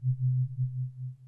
Thank you.